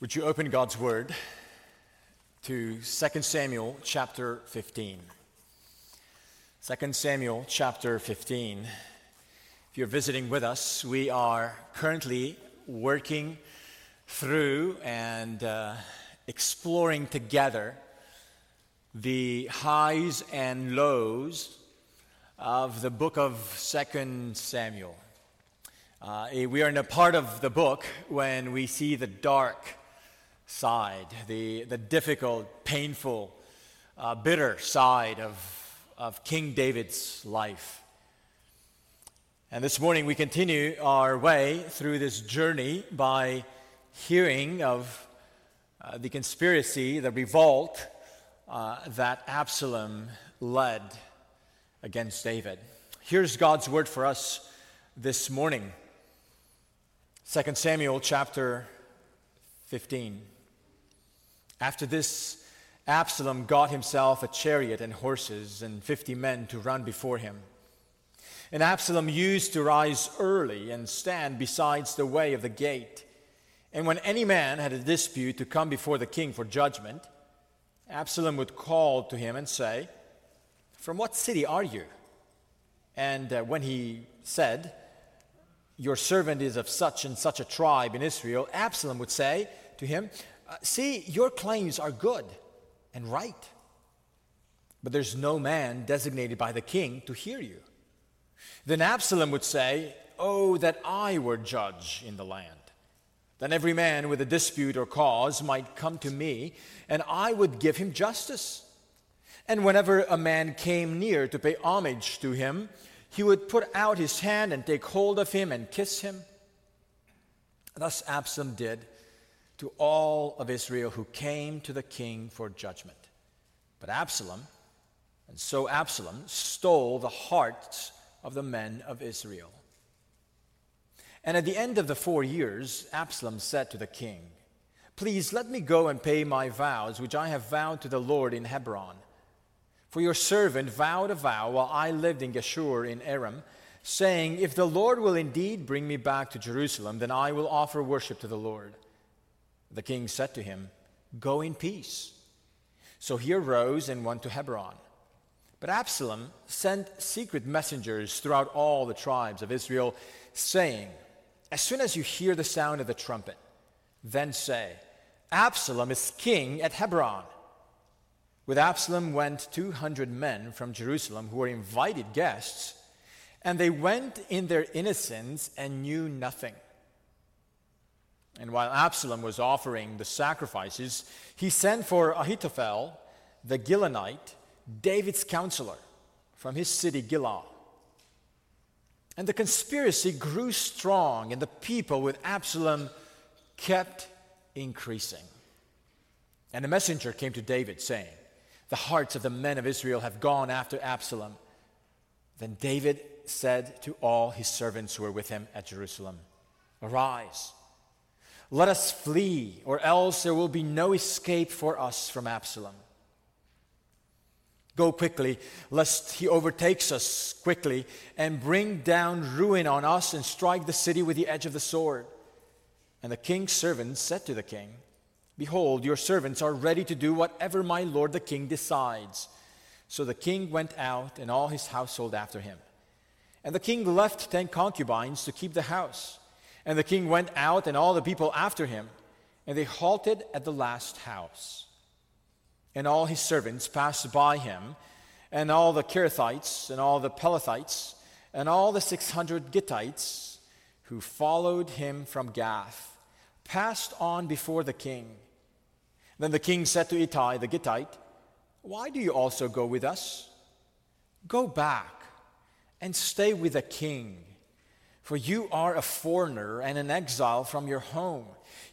Would you open God's Word to 2 Samuel chapter 15? 2 Samuel chapter 15. If you're visiting with us, we are currently working through and uh, exploring together the highs and lows of the book of 2 Samuel. Uh, we are in a part of the book when we see the dark side, the, the difficult, painful, uh, bitter side of, of King David's life. And this morning we continue our way through this journey by hearing of uh, the conspiracy, the revolt uh, that Absalom led against David. Here's God's word for us this morning 2 Samuel chapter 15. After this, Absalom got himself a chariot and horses and fifty men to run before him. And Absalom used to rise early and stand beside the way of the gate. And when any man had a dispute to come before the king for judgment, Absalom would call to him and say, From what city are you? And uh, when he said, Your servant is of such and such a tribe in Israel, Absalom would say to him, uh, see, your claims are good and right, but there's no man designated by the king to hear you. Then Absalom would say, Oh, that I were judge in the land. Then every man with a dispute or cause might come to me, and I would give him justice. And whenever a man came near to pay homage to him, he would put out his hand and take hold of him and kiss him. Thus Absalom did to all of Israel who came to the king for judgment. But Absalom, and so Absalom, stole the hearts of the men of Israel. And at the end of the four years, Absalom said to the king, Please let me go and pay my vows, which I have vowed to the Lord in Hebron. For your servant vowed a vow while I lived in Geshur in Aram, saying, If the Lord will indeed bring me back to Jerusalem, then I will offer worship to the Lord. The king said to him, Go in peace. So he arose and went to Hebron. But Absalom sent secret messengers throughout all the tribes of Israel, saying, As soon as you hear the sound of the trumpet, then say, Absalom is king at Hebron. With Absalom went 200 men from Jerusalem who were invited guests, and they went in their innocence and knew nothing. And while Absalom was offering the sacrifices, he sent for Ahithophel, the Gilonite, David's counselor, from his city Gilgal. And the conspiracy grew strong, and the people with Absalom kept increasing. And a messenger came to David, saying, The hearts of the men of Israel have gone after Absalom. Then David said to all his servants who were with him at Jerusalem, Arise let us flee, or else there will be no escape for us from Absalom. Go quickly, lest he overtakes us quickly and bring down ruin on us and strike the city with the edge of the sword. And the king's servants said to the king, Behold, your servants are ready to do whatever my lord the king decides. So the king went out and all his household after him. And the king left ten concubines to keep the house. And the king went out and all the people after him, and they halted at the last house. And all his servants passed by him, and all the Kerethites, and all the Pelethites, and all the six hundred Gittites who followed him from Gath passed on before the king. Then the king said to Ittai the Gittite, Why do you also go with us? Go back and stay with the king for you are a foreigner and an exile from your home.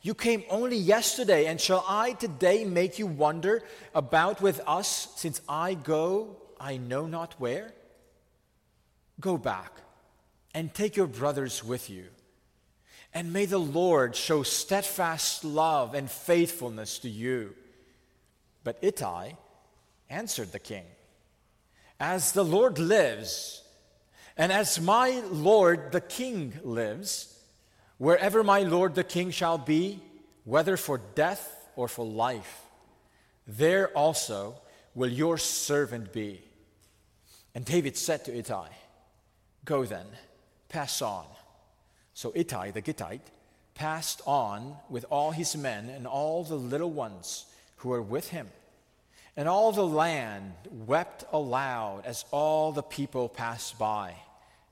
You came only yesterday, and shall I today make you wander about with us, since I go I know not where? Go back and take your brothers with you. And may the Lord show steadfast love and faithfulness to you. But Ittai answered the king, As the Lord lives, and as my Lord the King lives, wherever my Lord the King shall be, whether for death or for life, there also will your servant be. And David said to Ittai, Go then, pass on. So Ittai the Gittite passed on with all his men and all the little ones who were with him. And all the land wept aloud as all the people passed by.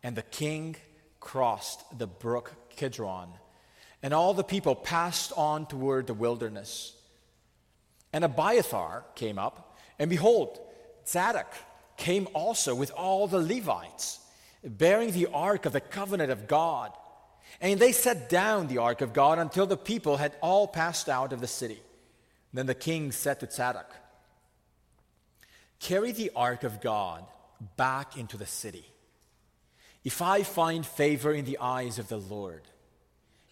And the king crossed the brook Kidron. And all the people passed on toward the wilderness. And Abiathar came up, and behold, Zadok came also with all the Levites, bearing the ark of the covenant of God. And they set down the ark of God until the people had all passed out of the city. Then the king said to Zadok, Carry the ark of God back into the city. If I find favor in the eyes of the Lord,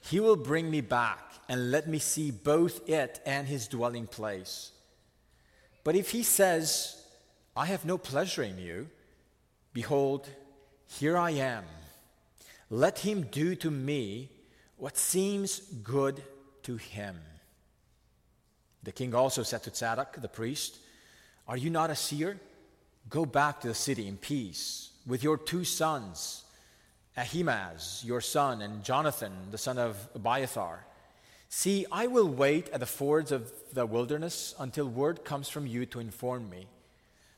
he will bring me back and let me see both it and his dwelling place. But if he says, I have no pleasure in you, behold, here I am. Let him do to me what seems good to him. The king also said to Zadok the priest, Are you not a seer? Go back to the city in peace with your two sons, Ahimaaz, your son, and Jonathan, the son of Abiathar. See, I will wait at the fords of the wilderness until word comes from you to inform me.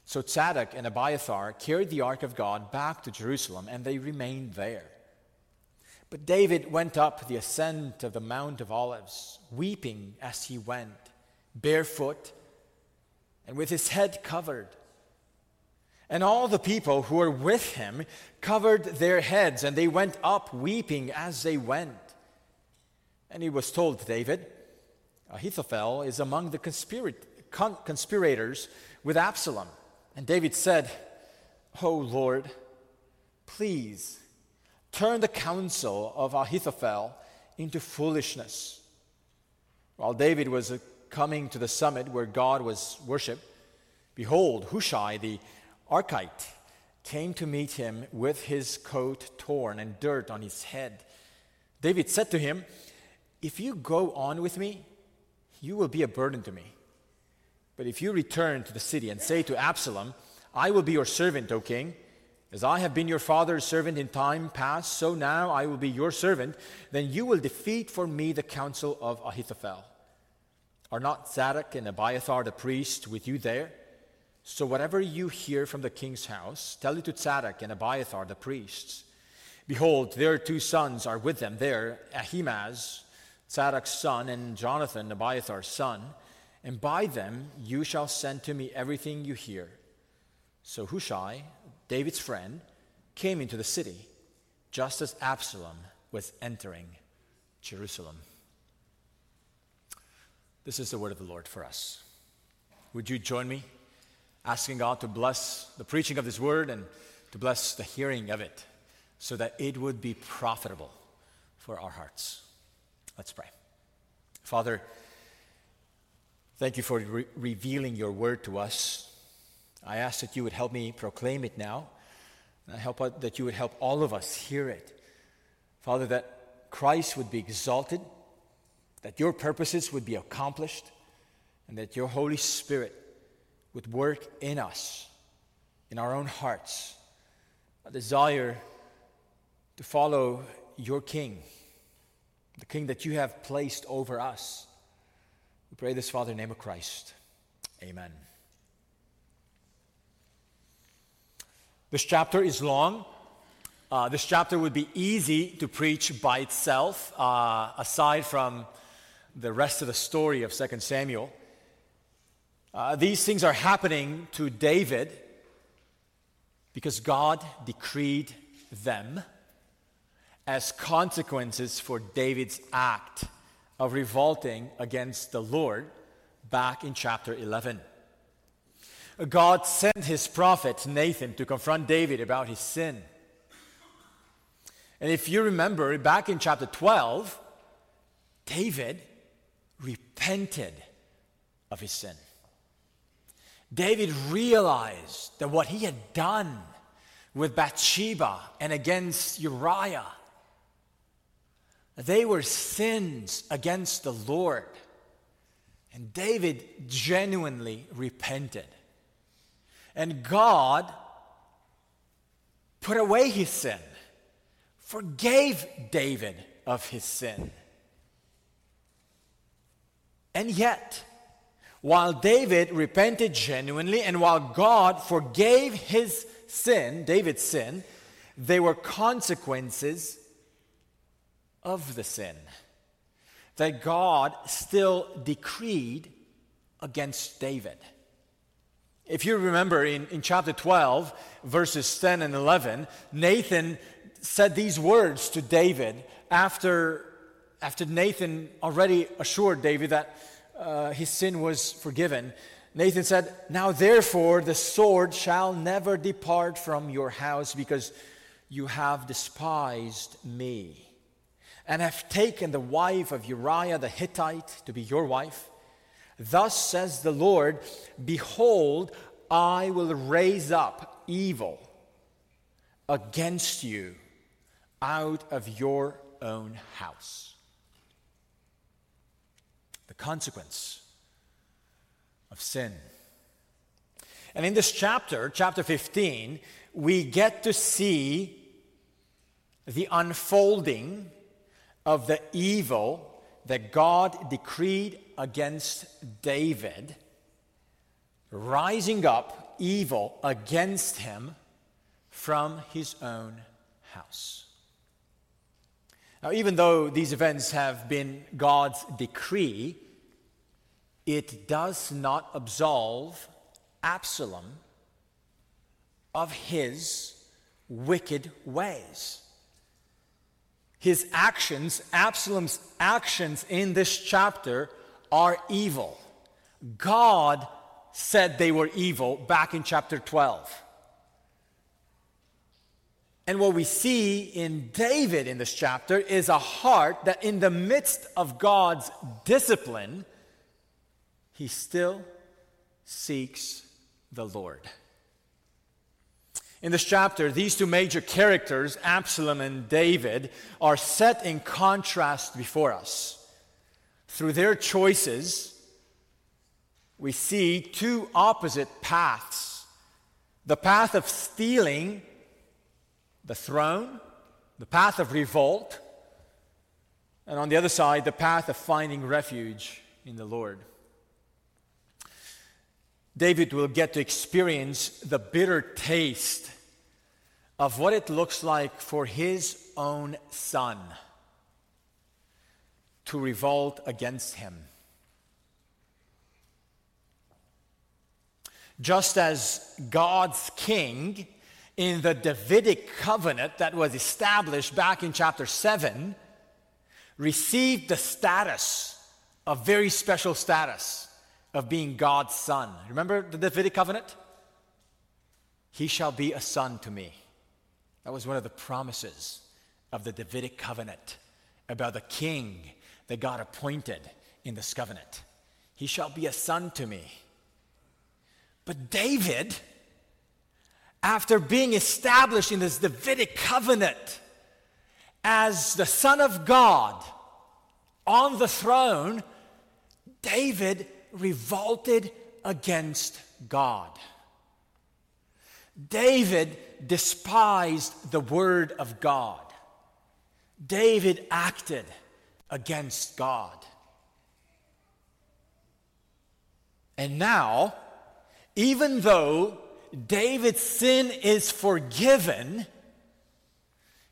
So Zadok and Abiathar carried the ark of God back to Jerusalem, and they remained there. But David went up the ascent of the Mount of Olives, weeping as he went barefoot, and with his head covered. And all the people who were with him covered their heads, and they went up weeping as they went. And he was told, David, Ahithophel is among the conspirators with Absalom. And David said, Oh Lord, please turn the counsel of Ahithophel into foolishness. While David was coming to the summit where God was worshiped, behold, Hushai the Archite came to meet him with his coat torn and dirt on his head. David said to him, If you go on with me, you will be a burden to me. But if you return to the city and say to Absalom, I will be your servant, O king, as I have been your father's servant in time past, so now I will be your servant, then you will defeat for me the counsel of Ahithophel. Are not Zadok and Abiathar the priest with you there? So whatever you hear from the king's house, tell it to Zadok and Abiathar the priests. Behold, their two sons are with them there, Ahimaaz, Zadok's son, and Jonathan, Abiathar's son. And by them you shall send to me everything you hear. So Hushai, David's friend, came into the city just as Absalom was entering Jerusalem. This is the word of the Lord for us. Would you join me asking God to bless the preaching of this word and to bless the hearing of it so that it would be profitable for our hearts? Let's pray. Father, thank you for re- revealing your word to us. I ask that you would help me proclaim it now. And I hope that you would help all of us hear it. Father, that Christ would be exalted that your purposes would be accomplished, and that your Holy Spirit would work in us, in our own hearts, a desire to follow your King, the King that you have placed over us. We pray this, Father, in the name of Christ. Amen. This chapter is long. Uh, this chapter would be easy to preach by itself, uh, aside from the rest of the story of 2 Samuel. Uh, these things are happening to David because God decreed them as consequences for David's act of revolting against the Lord back in chapter 11. God sent his prophet Nathan to confront David about his sin. And if you remember, back in chapter 12, David repented of his sin. David realized that what he had done with Bathsheba and against Uriah They were sins against the Lord. And David genuinely repented. And God put away his sin, forgave David of his sin. And yet, while David repented genuinely and while God forgave his sin, David's sin, there were consequences of the sin that God still decreed against David. If you remember in, in chapter 12, verses 10 and 11, Nathan said these words to David after, after Nathan already assured David that uh, his sin was forgiven. Nathan said, Now therefore the sword shall never depart from your house because you have despised me and have taken the wife of Uriah the Hittite to be your wife. Thus says the Lord Behold, I will raise up evil against you out of your own house. The consequence of sin. And in this chapter, chapter 15, we get to see the unfolding of the evil that God decreed against David, rising up evil against him from his own house. Now, even though these events have been God's decree, it does not absolve Absalom of his wicked ways his actions, Absalom's actions in this chapter, are evil. God said they were evil back in chapter 12. And what we see in David in this chapter is a heart that, in the midst of God's discipline, he still seeks the Lord. In this chapter, these two major characters, Absalom and David, are set in contrast before us. Through their choices, we see two opposite paths the path of stealing the throne, the path of revolt, and on the other side, the path of finding refuge in the Lord. David will get to experience the bitter taste of what it looks like for his own son to revolt against him. Just as God's king in the Davidic covenant that was established back in chapter 7 received the status, a very special status, of being God's son. Remember the Davidic covenant? He shall be a son to me. That was one of the promises of the Davidic covenant about the king that God appointed in this covenant. He shall be a son to me. But David, after being established in this Davidic covenant as the Son of God on the throne, David revolted against God. David despised the word of God. David acted against God. And now, even though David's sin is forgiven,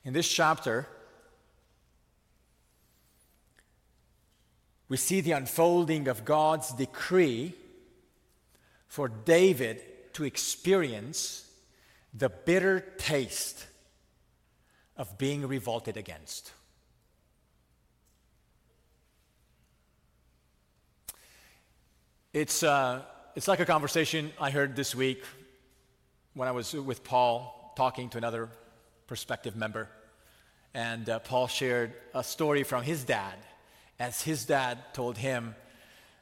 in this chapter, we see the unfolding of God's decree for David to experience the bitter taste of being revolted against. It's, uh, it's like a conversation I heard this week when I was with Paul talking to another prospective member. And uh, Paul shared a story from his dad, as his dad told him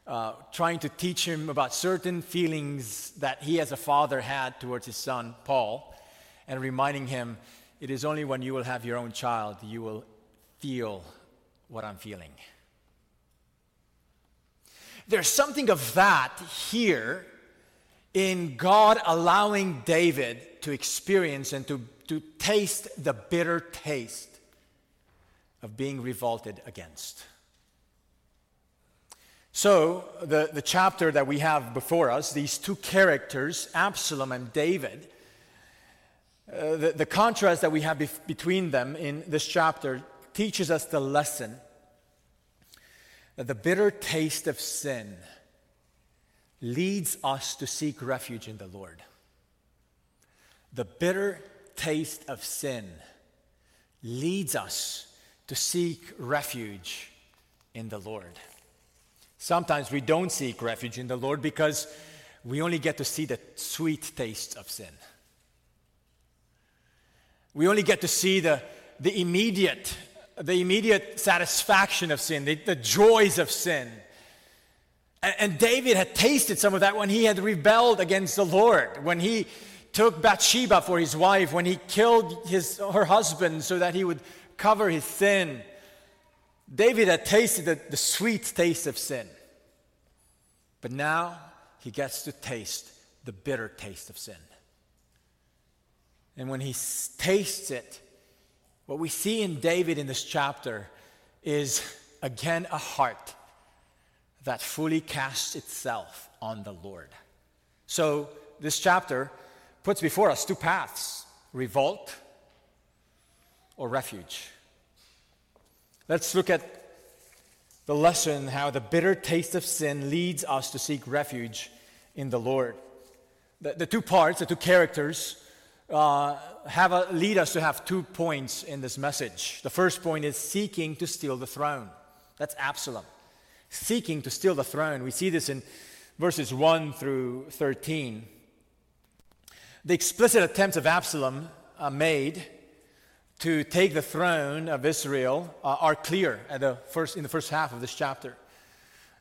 uh, trying to teach him about certain feelings that he as a father had towards his son, Paul, and reminding him it is only when you will have your own child you will feel what I'm feeling. There's something of that here in God allowing David to experience and to, to taste the bitter taste of being revolted against. So, the, the chapter that we have before us, these two characters, Absalom and David, uh, the, the contrast that we have bef- between them in this chapter teaches us the lesson that the bitter taste of sin leads us to seek refuge in the Lord. The bitter taste of sin leads us to seek refuge in the Lord. Sometimes we don't seek refuge in the Lord because we only get to see the sweet taste of sin. We only get to see the, the immediate, the immediate satisfaction of sin, the, the joys of sin. And, and David had tasted some of that when he had rebelled against the Lord, when he took Bathsheba for his wife, when he killed his, her husband so that he would cover his sin. David had tasted the, the sweet taste of sin. But now he gets to taste the bitter taste of sin. And when he tastes it, what we see in David in this chapter is again a heart that fully casts itself on the Lord. So, this chapter puts before us two paths revolt or refuge. Let's look at the lesson how the bitter taste of sin leads us to seek refuge in the Lord. The, the two parts, the two characters, uh, have a, lead us to have two points in this message. The first point is seeking to steal the throne. That's Absalom. Seeking to steal the throne. We see this in verses 1 through 13. The explicit attempts of Absalom uh, made to take the throne of Israel uh, are clear at the first, in the first half of this chapter.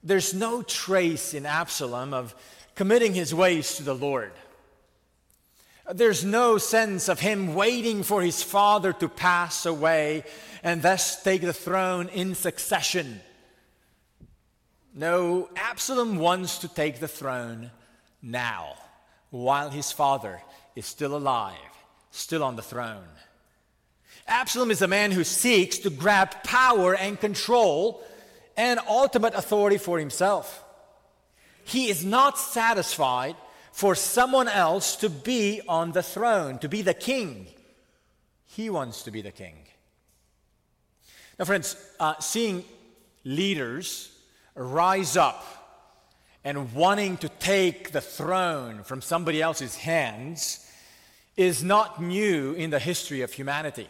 There's no trace in Absalom of committing his ways to the Lord. There's no sense of him waiting for his father to pass away and thus take the throne in succession. No, Absalom wants to take the throne now, while his father is still alive, still on the throne. Absalom is a man who seeks to grab power and control and ultimate authority for himself. He is not satisfied for someone else to be on the throne, to be the king. He wants to be the king. Now, friends, uh, seeing leaders rise up and wanting to take the throne from somebody else's hands is not new in the history of humanity.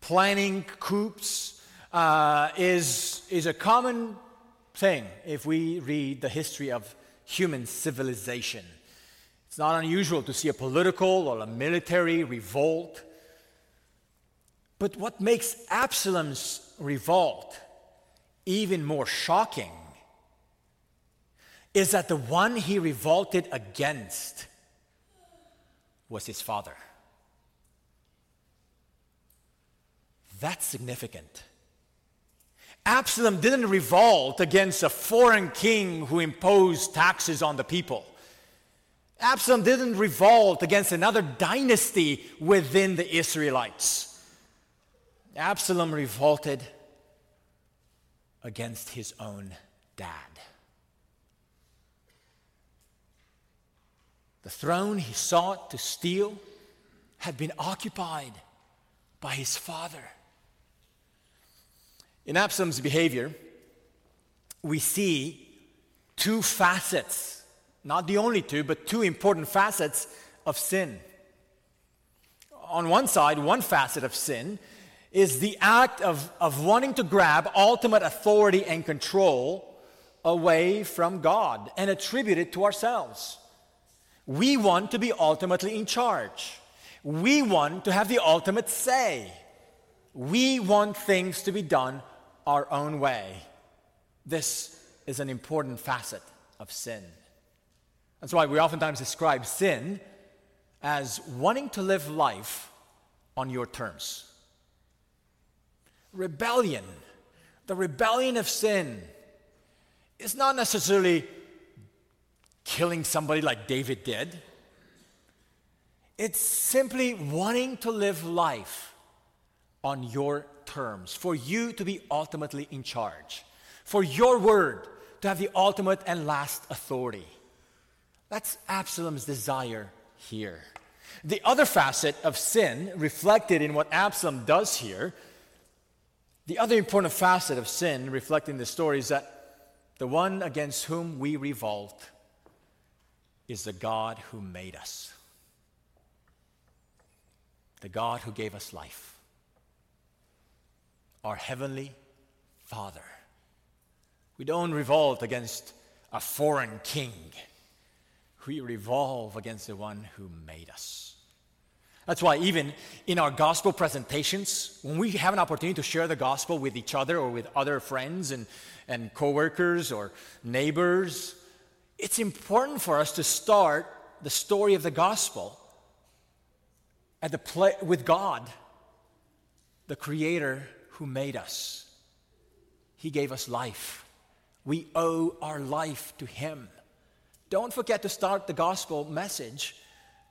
Planning coups uh, is, is a common thing if we read the history of human civilization. It's not unusual to see a political or a military revolt. But what makes Absalom's revolt even more shocking is that the one he revolted against was his father. That's significant. Absalom didn't revolt against a foreign king who imposed taxes on the people. Absalom didn't revolt against another dynasty within the Israelites. Absalom revolted against his own dad. The throne he sought to steal had been occupied by his father. In Absalom's behavior, we see two facets, not the only two, but two important facets of sin. On one side, one facet of sin is the act of, of wanting to grab ultimate authority and control away from God and attribute it to ourselves. We want to be ultimately in charge. We want to have the ultimate say. We want things to be done our own way. This is an important facet of sin. That's why we oftentimes describe sin as wanting to live life on your terms. Rebellion The rebellion of sin is not necessarily killing somebody like David did. It's simply wanting to live life on your terms, for you to be ultimately in charge, for your word to have the ultimate and last authority. That's Absalom's desire here. The other facet of sin, reflected in what Absalom does here, the other important facet of sin, reflected in the story, is that the one against whom we revolt is the God who made us, the God who gave us life, our Heavenly Father. We don't revolt against a foreign king we revolve against the one who made us. That's why, even in our gospel presentations, when we have an opportunity to share the gospel with each other or with other friends and, and coworkers or neighbors, it's important for us to start the story of the gospel at the play, with God, the Creator who made us. He gave us life. We owe our life to Him. Don't forget to start the gospel message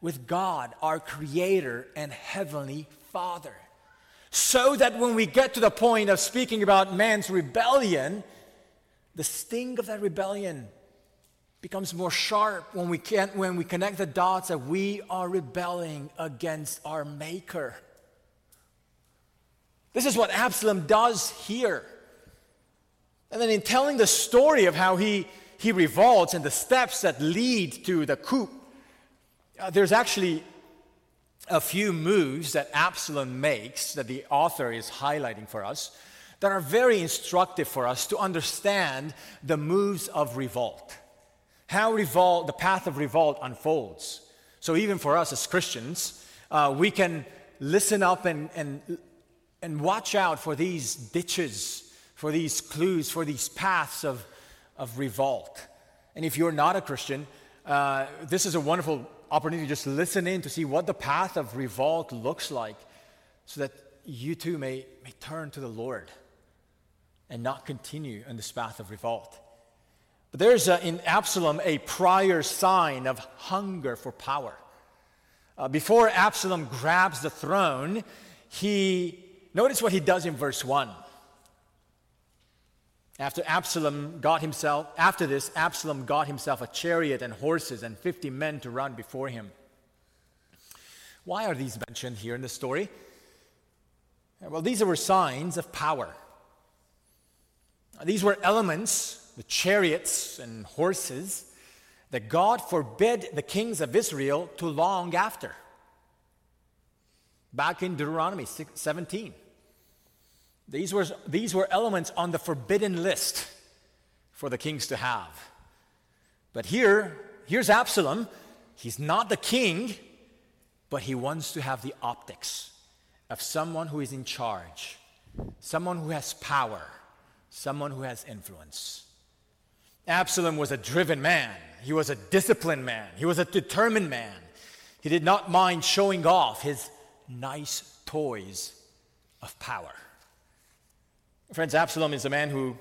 with God, our Creator and Heavenly Father. So that when we get to the point of speaking about man's rebellion, the sting of that rebellion becomes more sharp when we, can, when we connect the dots that we are rebelling against our Maker. This is what Absalom does here. And then in telling the story of how he he revolts and the steps that lead to the coup. Uh, there's actually a few moves that Absalom makes that the author is highlighting for us that are very instructive for us to understand the moves of revolt. How revolt, the path of revolt unfolds. So even for us as Christians, uh, we can listen up and, and, and watch out for these ditches, for these clues, for these paths of of revolt. And if you're not a Christian, uh, this is a wonderful opportunity to just listen in to see what the path of revolt looks like so that you too may, may turn to the Lord and not continue on this path of revolt. But there's a, in Absalom a prior sign of hunger for power. Uh, before Absalom grabs the throne, he notice what he does in verse 1. After Absalom got himself, after this, Absalom got himself a chariot and horses and 50 men to run before him. Why are these mentioned here in the story? Well, these were signs of power. These were elements, the chariots and horses, that God forbid the kings of Israel to long after. Back in Deuteronomy 17. These were, these were elements on the forbidden list for the kings to have. But here, here's Absalom. He's not the king, but he wants to have the optics of someone who is in charge, someone who has power, someone who has influence. Absalom was a driven man, he was a disciplined man, he was a determined man. He did not mind showing off his nice toys of power. Friends, Absalom is a man who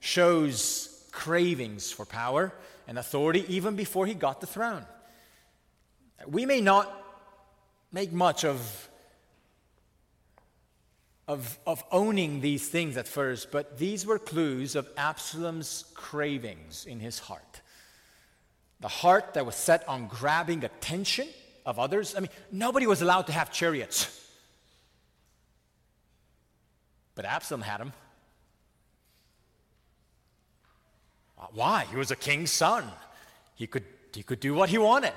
shows cravings for power and authority even before he got the throne. We may not make much of, of, of owning these things at first, but these were clues of Absalom's cravings in his heart. The heart that was set on grabbing attention of others. I mean, nobody was allowed to have chariots. But Absalom had them. Why? He was a king's son. He could, he could do what he wanted.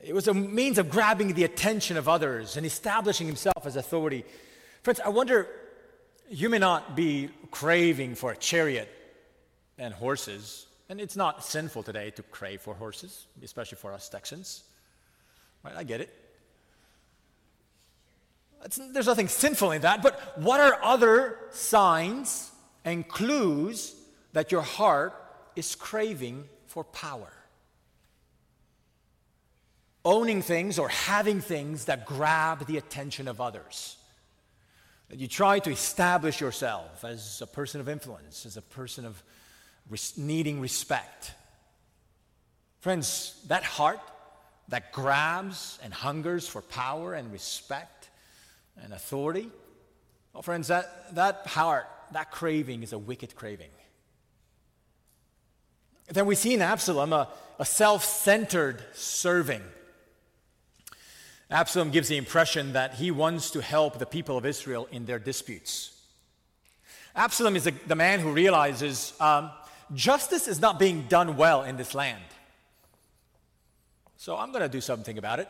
It was a means of grabbing the attention of others and establishing himself as authority. Friends, I wonder, you may not be craving for a chariot and horses, and it's not sinful today to crave for horses, especially for us Texans. Right? I get it. It's, there's nothing sinful in that, but what are other signs and clues that your heart is craving for power. Owning things or having things that grab the attention of others. that you try to establish yourself as a person of influence, as a person of res- needing respect. Friends, that heart that grabs and hungers for power and respect and authority, well, friends, that, that heart, that craving is a wicked craving. Then we see in Absalom a, a self centered serving. Absalom gives the impression that he wants to help the people of Israel in their disputes. Absalom is the, the man who realizes um, justice is not being done well in this land. So I'm going to do something about it.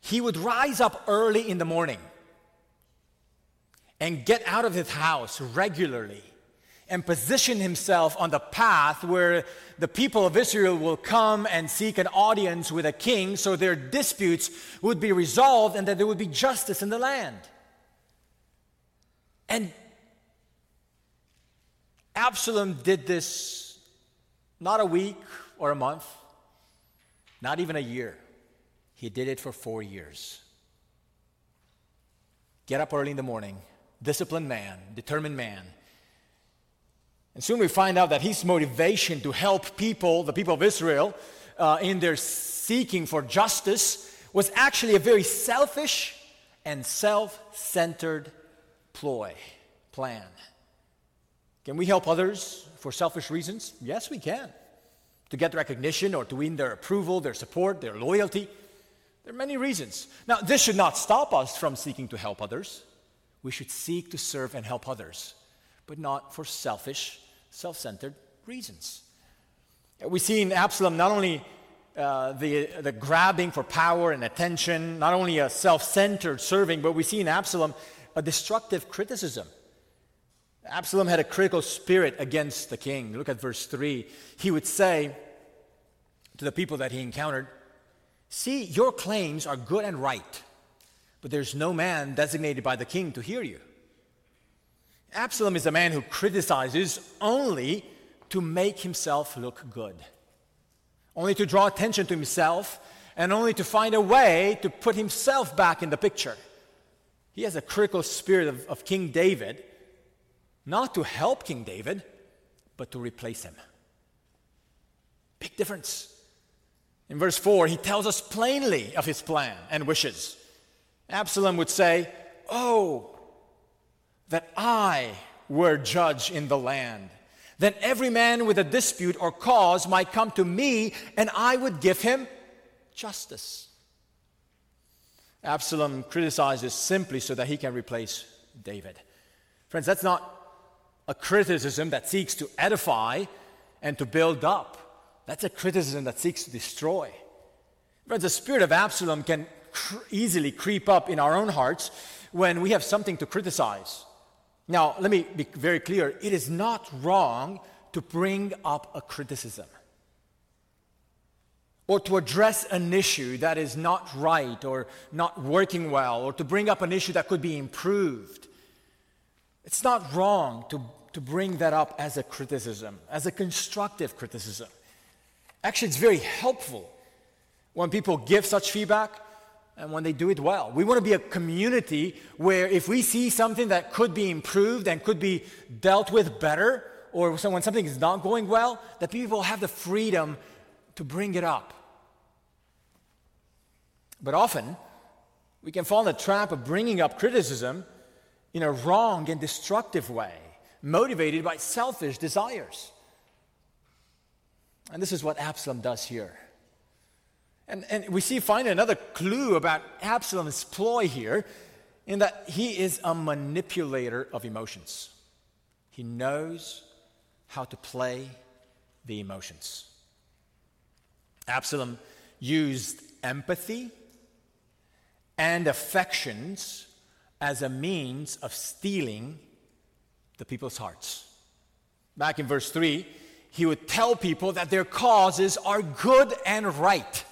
He would rise up early in the morning and get out of his house regularly and position himself on the path where the people of Israel will come and seek an audience with a king so their disputes would be resolved and that there would be justice in the land. And Absalom did this not a week or a month, not even a year. He did it for four years. Get up early in the morning, disciplined man, determined man. And soon we find out that his motivation to help people, the people of Israel, uh, in their seeking for justice was actually a very selfish and self centered ploy, plan. Can we help others for selfish reasons? Yes, we can. To get recognition or to win their approval, their support, their loyalty. There are many reasons. Now, this should not stop us from seeking to help others. We should seek to serve and help others, but not for selfish, self centered reasons. We see in Absalom not only uh, the, the grabbing for power and attention, not only a self centered serving, but we see in Absalom a destructive criticism. Absalom had a critical spirit against the king. Look at verse 3. He would say to the people that he encountered, See, your claims are good and right, but there's no man designated by the king to hear you. Absalom is a man who criticizes only to make himself look good, only to draw attention to himself, and only to find a way to put himself back in the picture. He has a critical spirit of, of King David not to help King David, but to replace him. Big difference. In verse 4, he tells us plainly of his plan and wishes. Absalom would say, Oh, that I were judge in the land. Then every man with a dispute or cause might come to me, and I would give him justice. Absalom criticizes simply so that he can replace David. Friends, that's not a criticism that seeks to edify and to build up. That's a criticism that seeks to destroy. Friends, the spirit of Absalom can cr- easily creep up in our own hearts when we have something to criticize. Now, let me be very clear it is not wrong to bring up a criticism or to address an issue that is not right or not working well or to bring up an issue that could be improved. It's not wrong to, to bring that up as a criticism, as a constructive criticism. Actually, it's very helpful when people give such feedback and when they do it well. We want to be a community where if we see something that could be improved and could be dealt with better, or when something is not going well, that people have the freedom to bring it up. But often, we can fall in the trap of bringing up criticism in a wrong and destructive way, motivated by selfish desires. And this is what Absalom does here. And, and we see, find another clue about Absalom's ploy here in that he is a manipulator of emotions. He knows how to play the emotions. Absalom used empathy and affections as a means of stealing the people's hearts. Back in verse 3, he would tell people that their causes are good and right.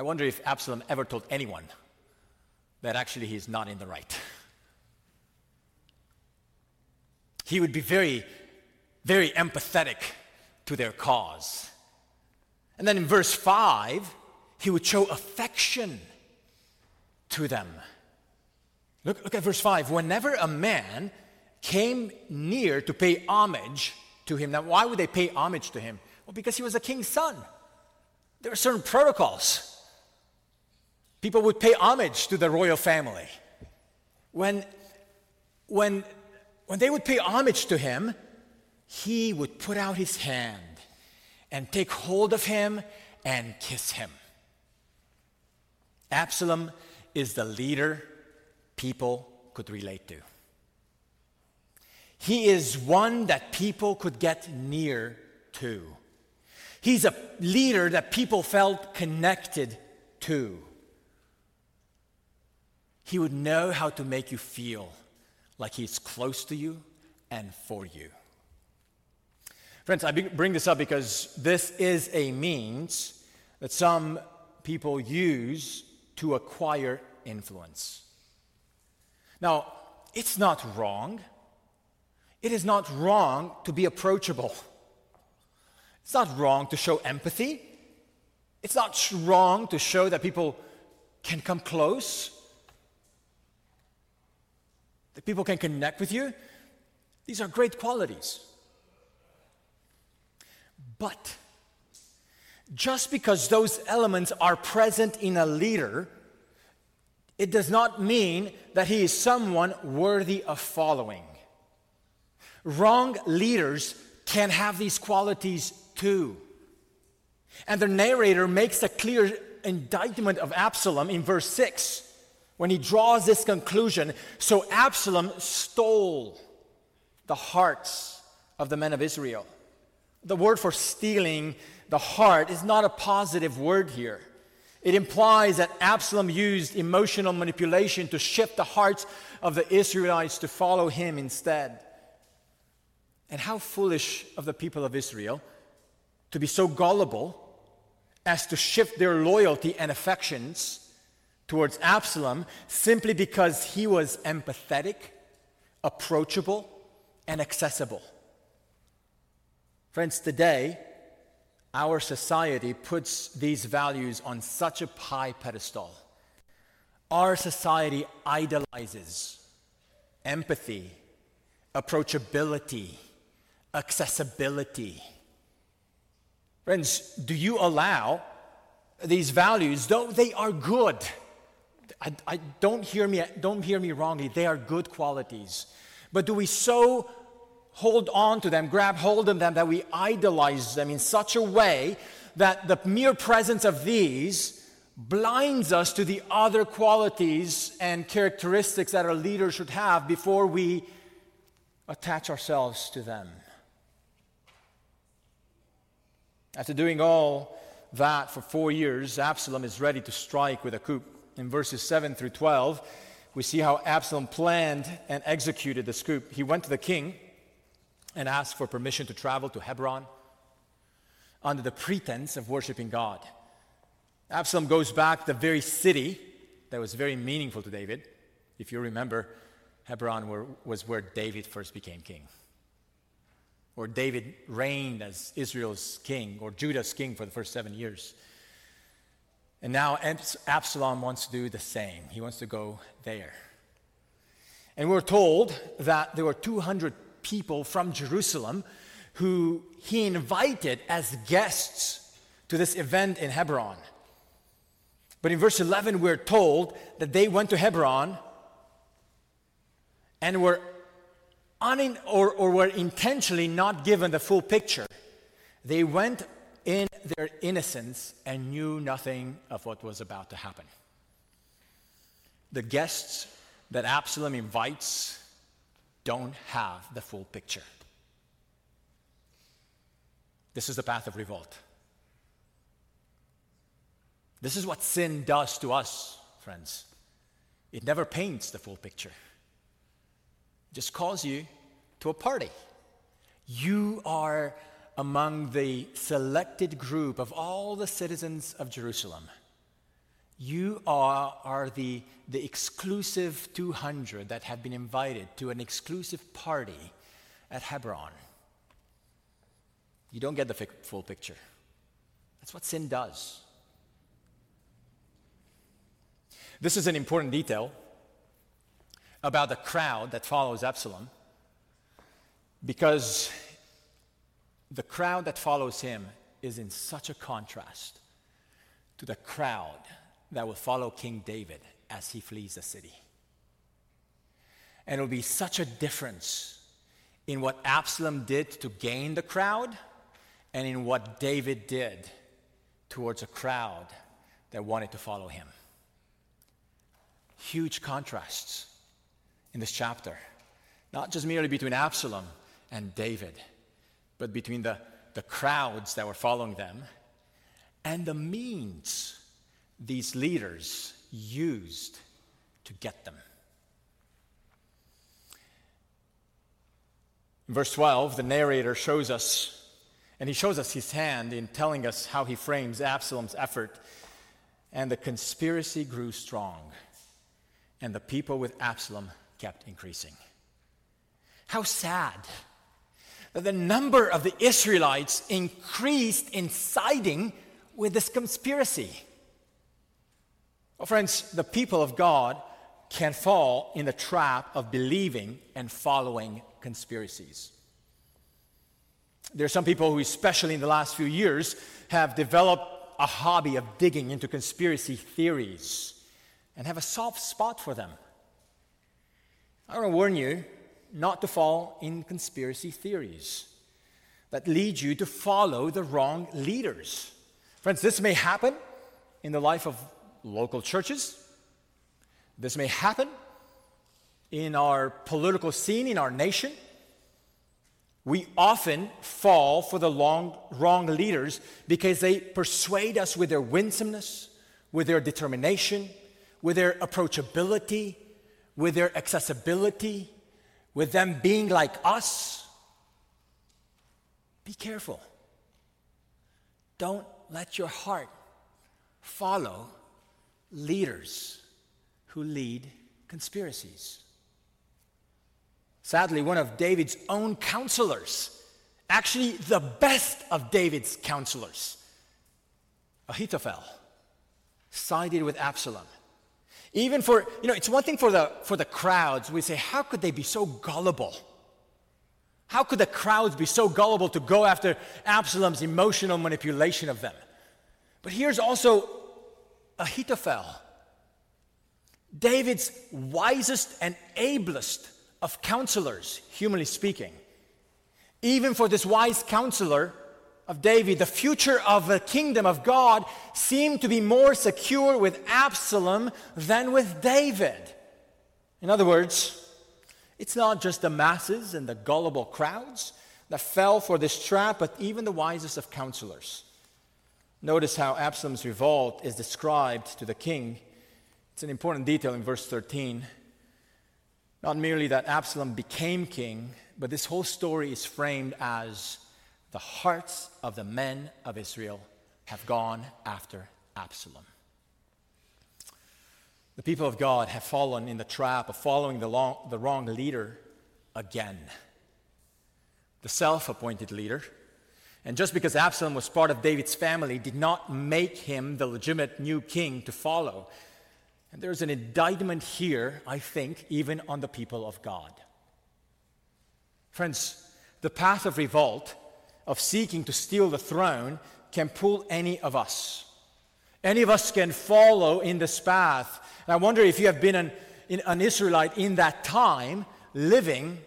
I wonder if Absalom ever told anyone that actually he's not in the right. He would be very, very empathetic to their cause. And then in verse 5, he would show affection to them. Look, look at verse 5. Whenever a man came near to pay homage to him, now why would they pay homage to him? Well, because he was a king's son. There were certain protocols. People would pay homage to the royal family. When, when, when they would pay homage to him, he would put out his hand and take hold of him and kiss him. Absalom is the leader people could relate to. He is one that people could get near to. He's a leader that people felt connected to. He would know how to make you feel like he's close to you and for you. Friends, I bring this up because this is a means that some people use to acquire influence. Now, it's not wrong. It is not wrong to be approachable. It's not wrong to show empathy. It's not wrong to show that people can come close, that people can connect with you. These are great qualities. But just because those elements are present in a leader, it does not mean that he is someone worthy of following. Wrong leaders can have these qualities too. And the narrator makes a clear indictment of Absalom in verse 6 when he draws this conclusion. So Absalom stole the hearts of the men of Israel. The word for stealing the heart is not a positive word here. It implies that Absalom used emotional manipulation to shift the hearts of the Israelites to follow him instead. And how foolish of the people of Israel to be so gullible as to shift their loyalty and affections towards Absalom simply because he was empathetic, approachable, and accessible. Friends, today, our society puts these values on such a high pedestal. Our society idolizes empathy, approachability, accessibility. Friends, do you allow these values, though they are good, I, I, don't, hear me, don't hear me wrongly, they are good qualities. But do we so hold on to them, grab hold of them, that we idolize them in such a way that the mere presence of these blinds us to the other qualities and characteristics that our leaders should have before we attach ourselves to them. After doing all that for four years, Absalom is ready to strike with a coup. In verses 7 through 12, we see how Absalom planned and executed the scoop. He went to the king and asked for permission to travel to Hebron under the pretense of worshiping God. Absalom goes back to the very city that was very meaningful to David. If you remember, Hebron were, was where David first became king. Or David reigned as Israel's king or Judah's king for the first seven years. And now Absalom wants to do the same. He wants to go there. And we're told that there were 200 people from Jerusalem who he invited as guests to this event in Hebron. But in verse 11, we're told that they went to Hebron and were or, or were intentionally not given the full picture. They went in their innocence and knew nothing of what was about to happen. The guests that Absalom invites don't have the full picture. This is the path of revolt. This is what sin does to us, friends. It never paints the full picture. It just calls you to a party. You are among the selected group of all the citizens of Jerusalem. You are, are the, the exclusive 200 that have been invited to an exclusive party at Hebron. You don't get the full picture. That's what sin does. This is an important detail about the crowd that follows Absalom because the crowd that follows him is in such a contrast to the crowd that will follow King David as he flees the city. And it will be such a difference in what Absalom did to gain the crowd and in what David did towards a crowd that wanted to follow him. Huge contrasts in this chapter, not just merely between Absalom and David, but between the, the crowds that were following them and the means these leaders used to get them. In verse 12, the narrator shows us, and he shows us his hand in telling us how he frames Absalom's effort. And the conspiracy grew strong, and the people with Absalom kept increasing. How sad that the number of the Israelites increased in siding with this conspiracy. Well, friends, the people of God can fall in the trap of believing and following conspiracies. There are some people who, especially in the last few years, have developed a hobby of digging into conspiracy theories and have a soft spot for them. I want to warn you not to fall in conspiracy theories that lead you to follow the wrong leaders. Friends, this may happen in the life of local churches. This may happen in our political scene, in our nation. We often fall for the long, wrong leaders because they persuade us with their winsomeness, with their determination, with their approachability, with their accessibility, with them being like us, be careful. Don't let your heart follow leaders who lead conspiracies. Sadly, one of David's own counselors, actually the best of David's counselors, Ahithophel, sided with Absalom even for, you know, it's one thing for the, for the crowds. We say, how could they be so gullible? How could the crowds be so gullible to go after Absalom's emotional manipulation of them? But here's also Ahithophel, David's wisest and ablest of counselors, humanly speaking. Even for this wise counselor, of David, the future of the kingdom of God seemed to be more secure with Absalom than with David. In other words, it's not just the masses and the gullible crowds that fell for this trap, but even the wisest of counselors. Notice how Absalom's revolt is described to the king. It's an important detail in verse 13. Not merely that Absalom became king, but this whole story is framed as the hearts of the men of Israel have gone after Absalom. The people of God have fallen in the trap of following the, long, the wrong leader again, the self appointed leader. And just because Absalom was part of David's family did not make him the legitimate new king to follow. And there's an indictment here, I think, even on the people of God. Friends, the path of revolt of seeking to steal the throne can pull any of us. Any of us can follow in this path. And I wonder if you have been an, an Israelite in that time, living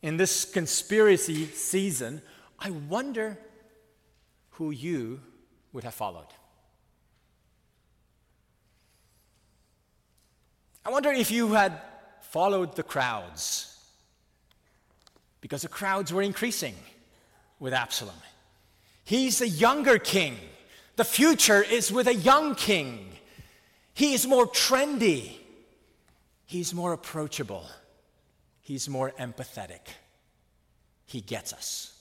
in this conspiracy season. I wonder who you would have followed. I wonder if you had followed the crowds, because the crowds were increasing with Absalom. He's a younger king. The future is with a young king. He is more trendy. He's more approachable. He's more empathetic. He gets us.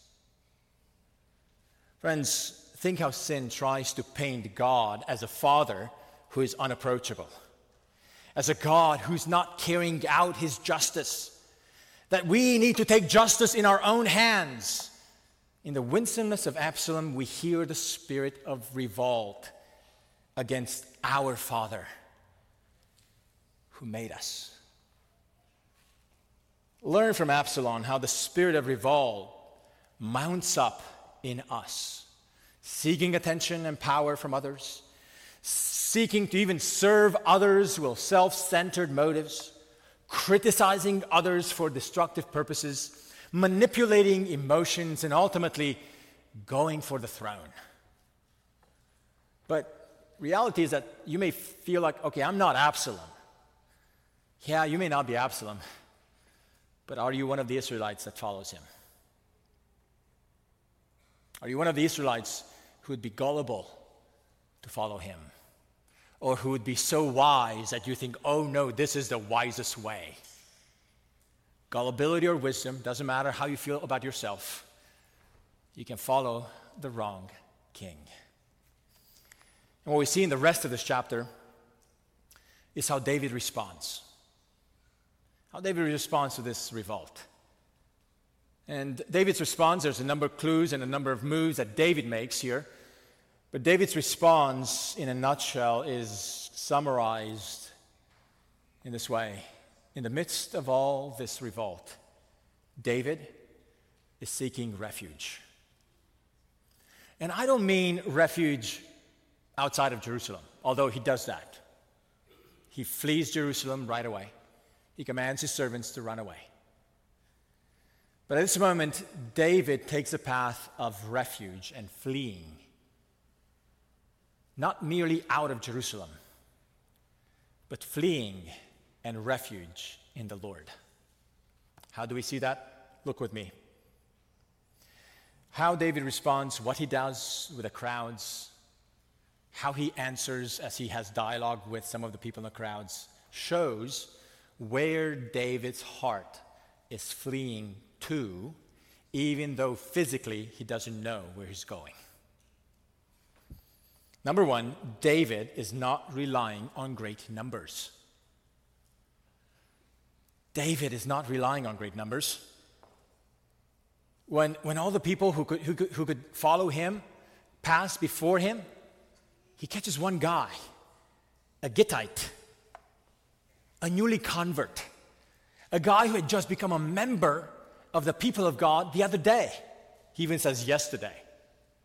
Friends, think how sin tries to paint God as a father who is unapproachable, as a God who's not carrying out his justice, that we need to take justice in our own hands in the winsomeness of Absalom, we hear the spirit of revolt against our Father. who made us. Learn from Absalom how the spirit of revolt mounts up in us, seeking attention and power from others, seeking to even serve others with self centered motives, criticizing others for destructive purposes, manipulating emotions, and ultimately going for the throne. But reality is that you may feel like, okay, I'm not Absalom. Yeah, you may not be Absalom, but are you one of the Israelites that follows him? Are you one of the Israelites who would be gullible to follow him? Or who would be so wise that you think, oh no, this is the wisest way? Gullibility or wisdom, doesn't matter how you feel about yourself, you can follow the wrong king. And what we see in the rest of this chapter is how David responds. How David responds to this revolt. And David's response, there's a number of clues and a number of moves that David makes here. But David's response, in a nutshell, is summarized in this way In the midst of all this revolt, David is seeking refuge. And I don't mean refuge outside of Jerusalem, although he does that. He flees Jerusalem right away. He commands his servants to run away. But at this moment, David takes a path of refuge and fleeing, not merely out of Jerusalem, but fleeing and refuge in the Lord. How do we see that? Look with me. How David responds, what he does with the crowds, how he answers as he has dialogue with some of the people in the crowds, shows where David's heart is fleeing to, even though physically he doesn't know where he's going. Number one, David is not relying on great numbers. David is not relying on great numbers. When, when all the people who could, who, could, who could follow him pass before him, he catches one guy, a Gittite, a newly convert, a guy who had just become a member of the people of God the other day. He even says yesterday.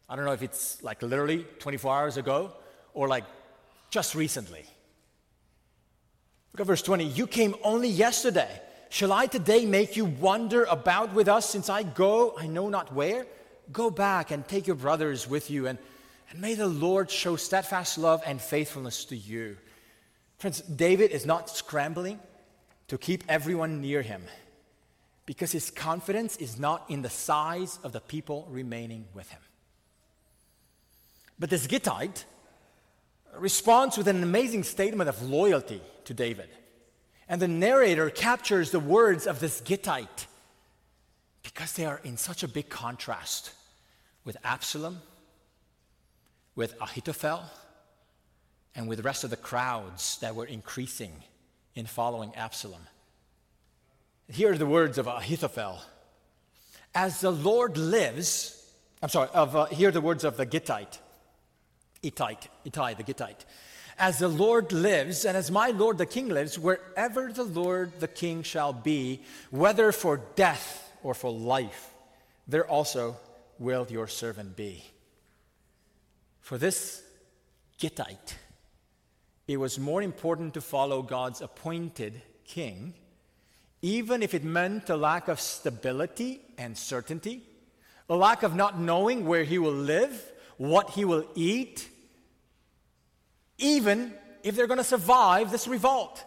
I don't know if it's like literally 24 hours ago or like just recently. Look at verse 20. You came only yesterday. Shall I today make you wander about with us since I go, I know not where? Go back and take your brothers with you, and, and may the Lord show steadfast love and faithfulness to you. Friends, David is not scrambling to keep everyone near him because his confidence is not in the size of the people remaining with him. But this Gittite responds with an amazing statement of loyalty to David. And the narrator captures the words of this Gittite because they are in such a big contrast with Absalom, with Ahithophel, and with the rest of the crowds that were increasing in following Absalom. Here are the words of Ahithophel. As the Lord lives, I'm sorry, of, uh, here are the words of the Gittite, Ittite, Ittai, the Gittite. As the Lord lives, and as my Lord the King lives, wherever the Lord the King shall be, whether for death or for life, there also will your servant be. For this Gittite, it was more important to follow God's appointed king even if it meant a lack of stability and certainty, a lack of not knowing where he will live, what he will eat, even if they're going to survive this revolt.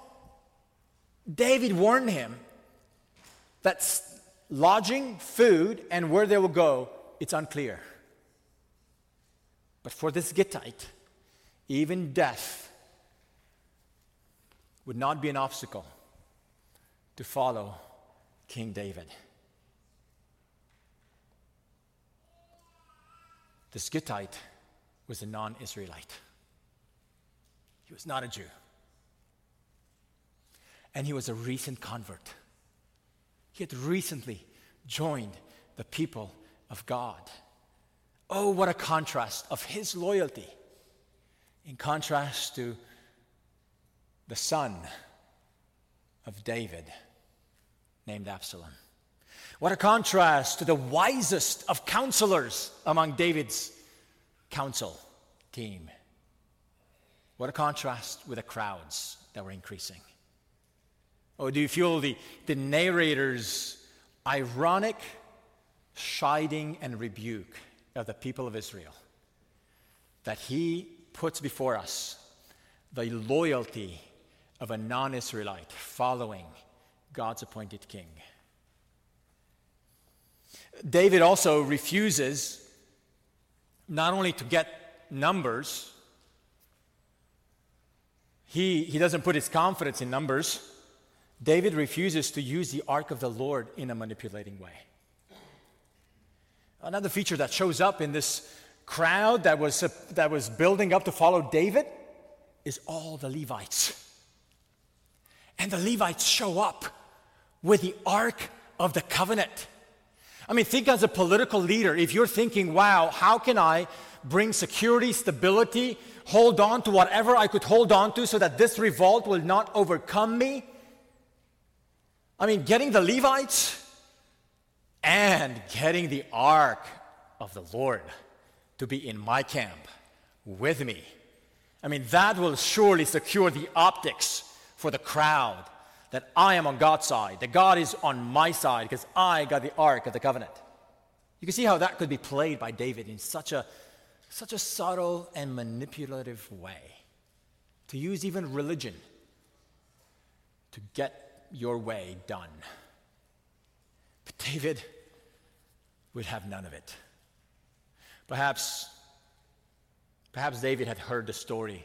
David warned him that lodging, food, and where they will go, it's unclear. But for this Gittite, even death would not be an obstacle to follow King David. The Gittite was a non Israelite, he was not a Jew. And he was a recent convert. He had recently joined the people of God. Oh, what a contrast of his loyalty in contrast to the son of David named Absalom. What a contrast to the wisest of counselors among David's council team. What a contrast with the crowds that were increasing. Oh, do you feel the, the narrator's ironic chiding and rebuke of the people of Israel? That he puts before us the loyalty of a non Israelite following God's appointed king. David also refuses not only to get numbers, he, he doesn't put his confidence in numbers. David refuses to use the ark of the Lord in a manipulating way. Another feature that shows up in this crowd that was, that was building up to follow David is all the Levites. And the Levites show up with the Ark of the Covenant. I mean, think as a political leader, if you're thinking, wow, how can I bring security, stability, hold on to whatever I could hold on to so that this revolt will not overcome me? I mean, getting the Levites and getting the Ark of the Lord to be in my camp with me. I mean, that will surely secure the optics for the crowd that I am on God's side, that God is on my side because I got the Ark of the Covenant. You can see how that could be played by David in such a, such a subtle and manipulative way. To use even religion to get your way done. But David would have none of it. Perhaps, perhaps David had heard the story.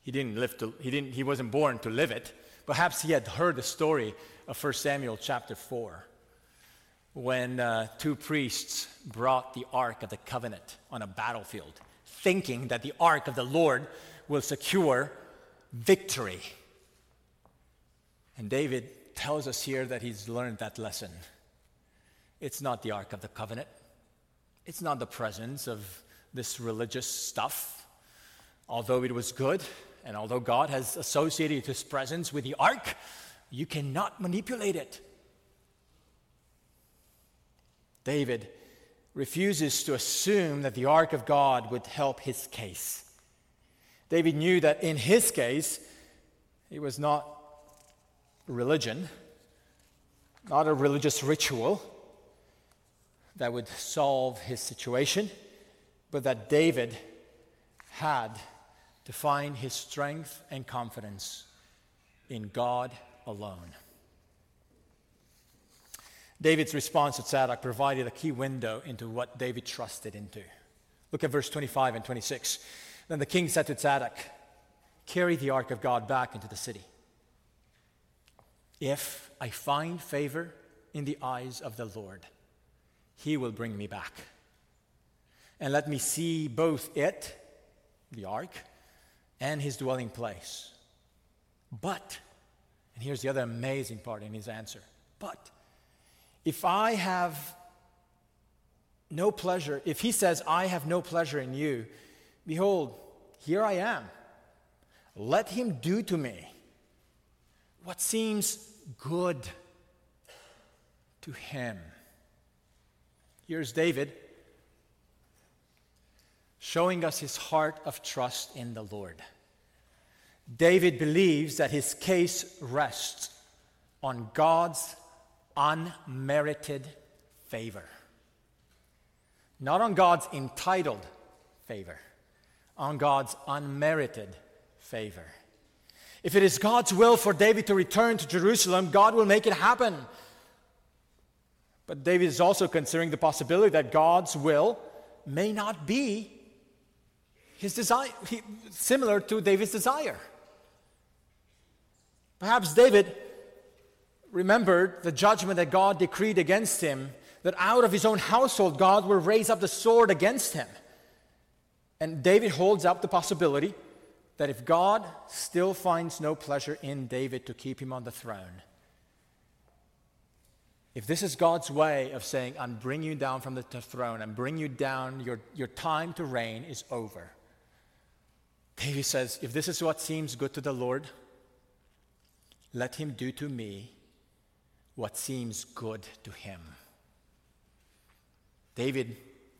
He didn't live to, he, didn't, he wasn't born to live it. Perhaps he had heard the story of 1 Samuel chapter 4 when uh, two priests brought the Ark of the Covenant on a battlefield, thinking that the Ark of the Lord will secure victory. And David tells us here that he's learned that lesson. It's not the Ark of the Covenant, it's not the presence of this religious stuff, although it was good, and although God has associated his presence with the ark, you cannot manipulate it. David refuses to assume that the ark of God would help his case. David knew that in his case, it was not religion, not a religious ritual, that would solve his situation, but that David had to find his strength and confidence in God alone. David's response to Zadok provided a key window into what David trusted into. Look at verse 25 and 26. Then the king said to Zadok, Carry the ark of God back into the city. If I find favor in the eyes of the Lord, he will bring me back. And let me see both it, the ark, and his dwelling place. But, and here's the other amazing part in his answer but if I have no pleasure, if he says, I have no pleasure in you, behold, here I am. Let him do to me what seems good to him. Here's David showing us his heart of trust in the Lord. David believes that his case rests on God's unmerited favor, not on God's entitled favor, on God's unmerited favor. If it is God's will for David to return to Jerusalem, God will make it happen. But David is also considering the possibility that God's will may not be his desire, he, similar to David's desire. Perhaps David remembered the judgment that God decreed against him, that out of his own household, God will raise up the sword against him. And David holds up the possibility that if God still finds no pleasure in David to keep him on the throne, if this is God's way of saying, I'm bringing you down from the throne, I'm bringing you down, your, your time to reign is over. David says, if this is what seems good to the Lord, let him do to me what seems good to him. David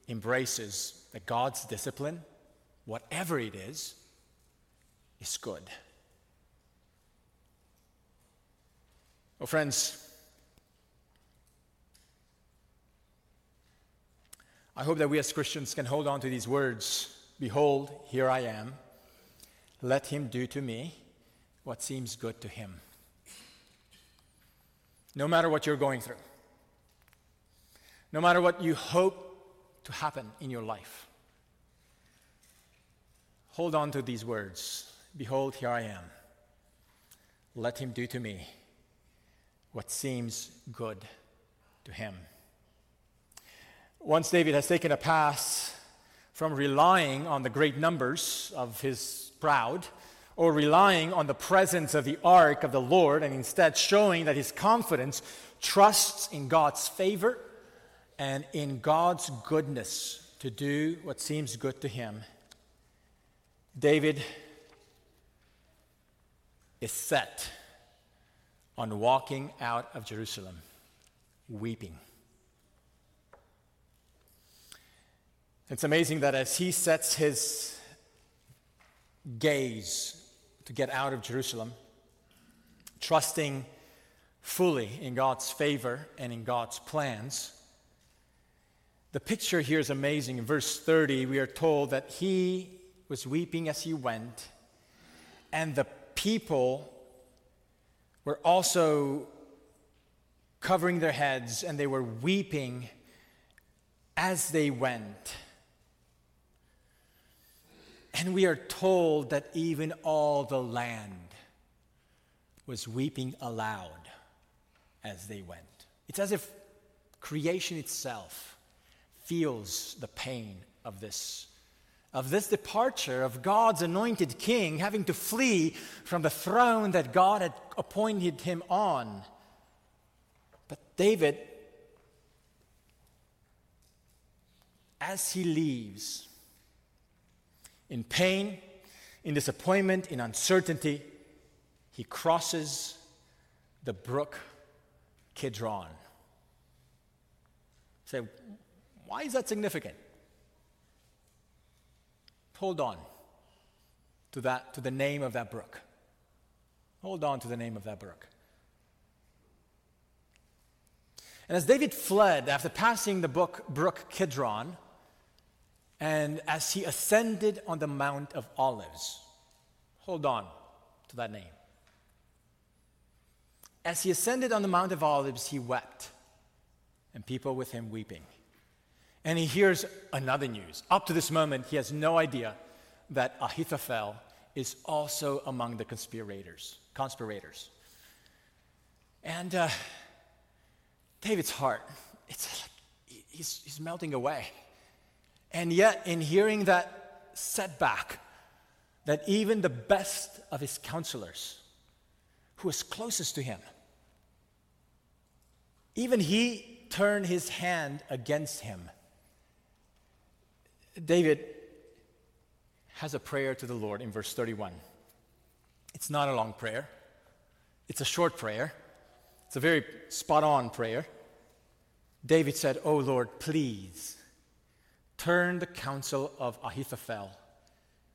embraces that God's discipline, whatever it is, is good. Well, friends, I hope that we as Christians can hold on to these words Behold, here I am. Let him do to me what seems good to him. No matter what you're going through, no matter what you hope to happen in your life, hold on to these words Behold, here I am. Let him do to me what seems good to him. Once David has taken a pass from relying on the great numbers of his crowd or relying on the presence of the ark of the Lord and instead showing that his confidence trusts in God's favor and in God's goodness to do what seems good to him, David is set on walking out of Jerusalem, weeping. It's amazing that as he sets his gaze to get out of Jerusalem, trusting fully in God's favor and in God's plans, the picture here is amazing. In verse 30, we are told that he was weeping as he went, and the people were also covering their heads and they were weeping as they went. And we are told that even all the land was weeping aloud as they went. It's as if creation itself feels the pain of this of this departure of God's anointed king having to flee from the throne that God had appointed him on. But David, as he leaves, in pain, in disappointment, in uncertainty, he crosses the brook Kidron. Say, why is that significant? Hold on to that to the name of that brook. Hold on to the name of that brook. And as David fled after passing the book, brook Kidron, and as he ascended on the Mount of Olives, hold on to that name. As he ascended on the Mount of Olives, he wept, and people with him weeping. And he hears another news. Up to this moment, he has no idea that Ahithophel is also among the conspirators. Conspirators. And uh, David's heart, it's like he's, he's melting away. And yet, in hearing that setback, that even the best of his counselors, who was closest to him, even he turned his hand against him David has a prayer to the Lord in verse 31. It's not a long prayer, it's a short prayer. It's a very spot on prayer. David said, Oh Lord, please turn the counsel of Ahithophel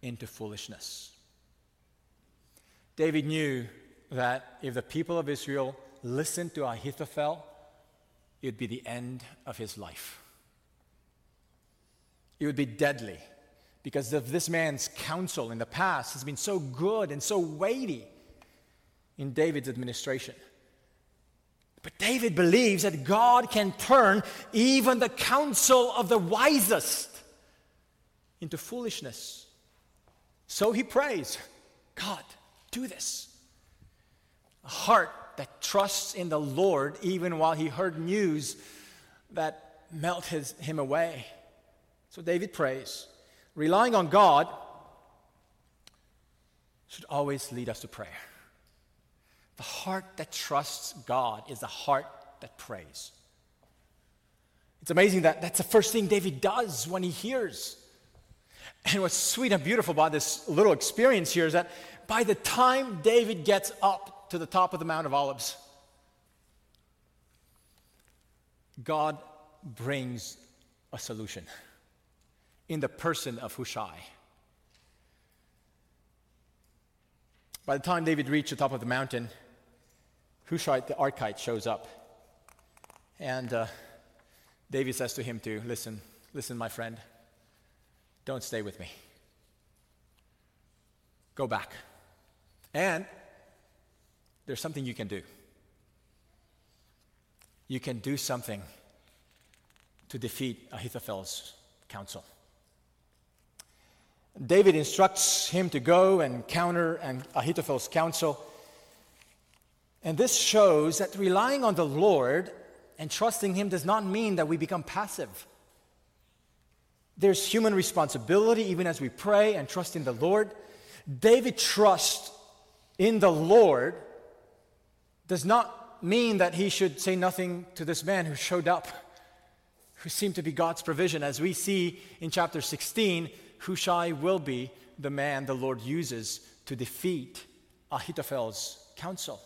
into foolishness. David knew that if the people of Israel listened to Ahithophel, it would be the end of his life it would be deadly because of this man's counsel in the past has been so good and so weighty in David's administration. But David believes that God can turn even the counsel of the wisest into foolishness. So he prays, God, do this. A heart that trusts in the Lord even while he heard news that melted him away. So David prays. Relying on God should always lead us to prayer. The heart that trusts God is the heart that prays. It's amazing that that's the first thing David does when he hears. And what's sweet and beautiful about this little experience here is that by the time David gets up to the top of the Mount of Olives. God brings a solution in the person of Hushai. By the time David reached the top of the mountain, Hushai the Archite shows up. And uh, David says to him to listen, listen, my friend, don't stay with me. Go back. And there's something you can do. You can do something to defeat Ahithophel's counsel. David instructs him to go and counter Ahithophel's counsel. And this shows that relying on the Lord and trusting Him does not mean that we become passive. There's human responsibility even as we pray and trust in the Lord. David trust in the Lord does not mean that he should say nothing to this man who showed up, who seemed to be God's provision. As we see in chapter 16, Hushai will be the man the Lord uses to defeat Ahithophel's counsel.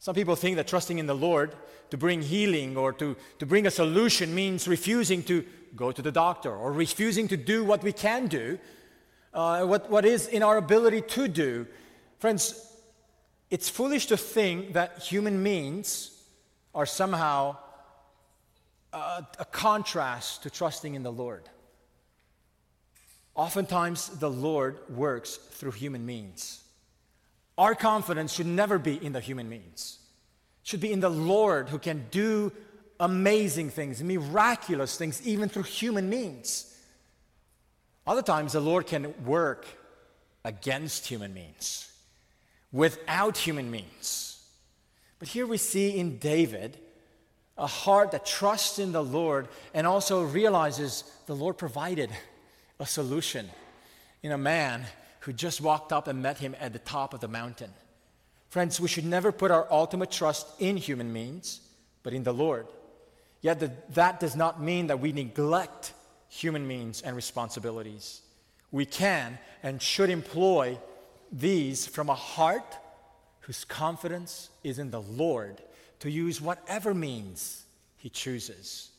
Some people think that trusting in the Lord to bring healing or to, to bring a solution means refusing to go to the doctor or refusing to do what we can do, uh, what, what is in our ability to do. Friends, it's foolish to think that human means are somehow uh, a contrast to trusting in the Lord. Oftentimes, the Lord works through human means. Our confidence should never be in the human means. It should be in the Lord who can do amazing things, miraculous things, even through human means. Other times, the Lord can work against human means, without human means. But here we see in David a heart that trusts in the Lord and also realizes the Lord provided a solution in a man who just walked up and met him at the top of the mountain. Friends, we should never put our ultimate trust in human means, but in the Lord. Yet the, that does not mean that we neglect human means and responsibilities. We can and should employ these from a heart whose confidence is in the Lord to use whatever means he chooses.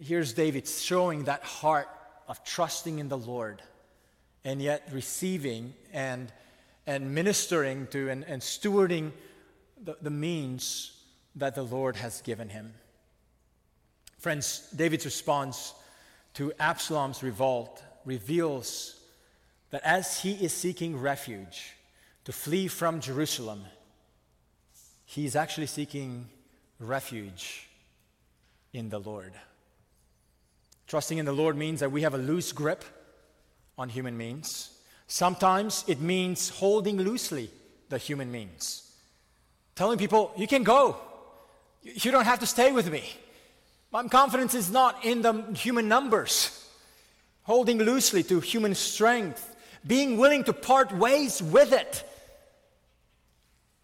Here's David showing that heart of trusting in the Lord and yet receiving and, and ministering to and, and stewarding the, the means that the Lord has given him. Friends, David's response to Absalom's revolt reveals that as he is seeking refuge to flee from Jerusalem, he is actually seeking refuge in the Lord. Trusting in the Lord means that we have a loose grip on human means. Sometimes it means holding loosely the human means. Telling people, you can go. You don't have to stay with me. My confidence is not in the human numbers. Holding loosely to human strength. Being willing to part ways with it.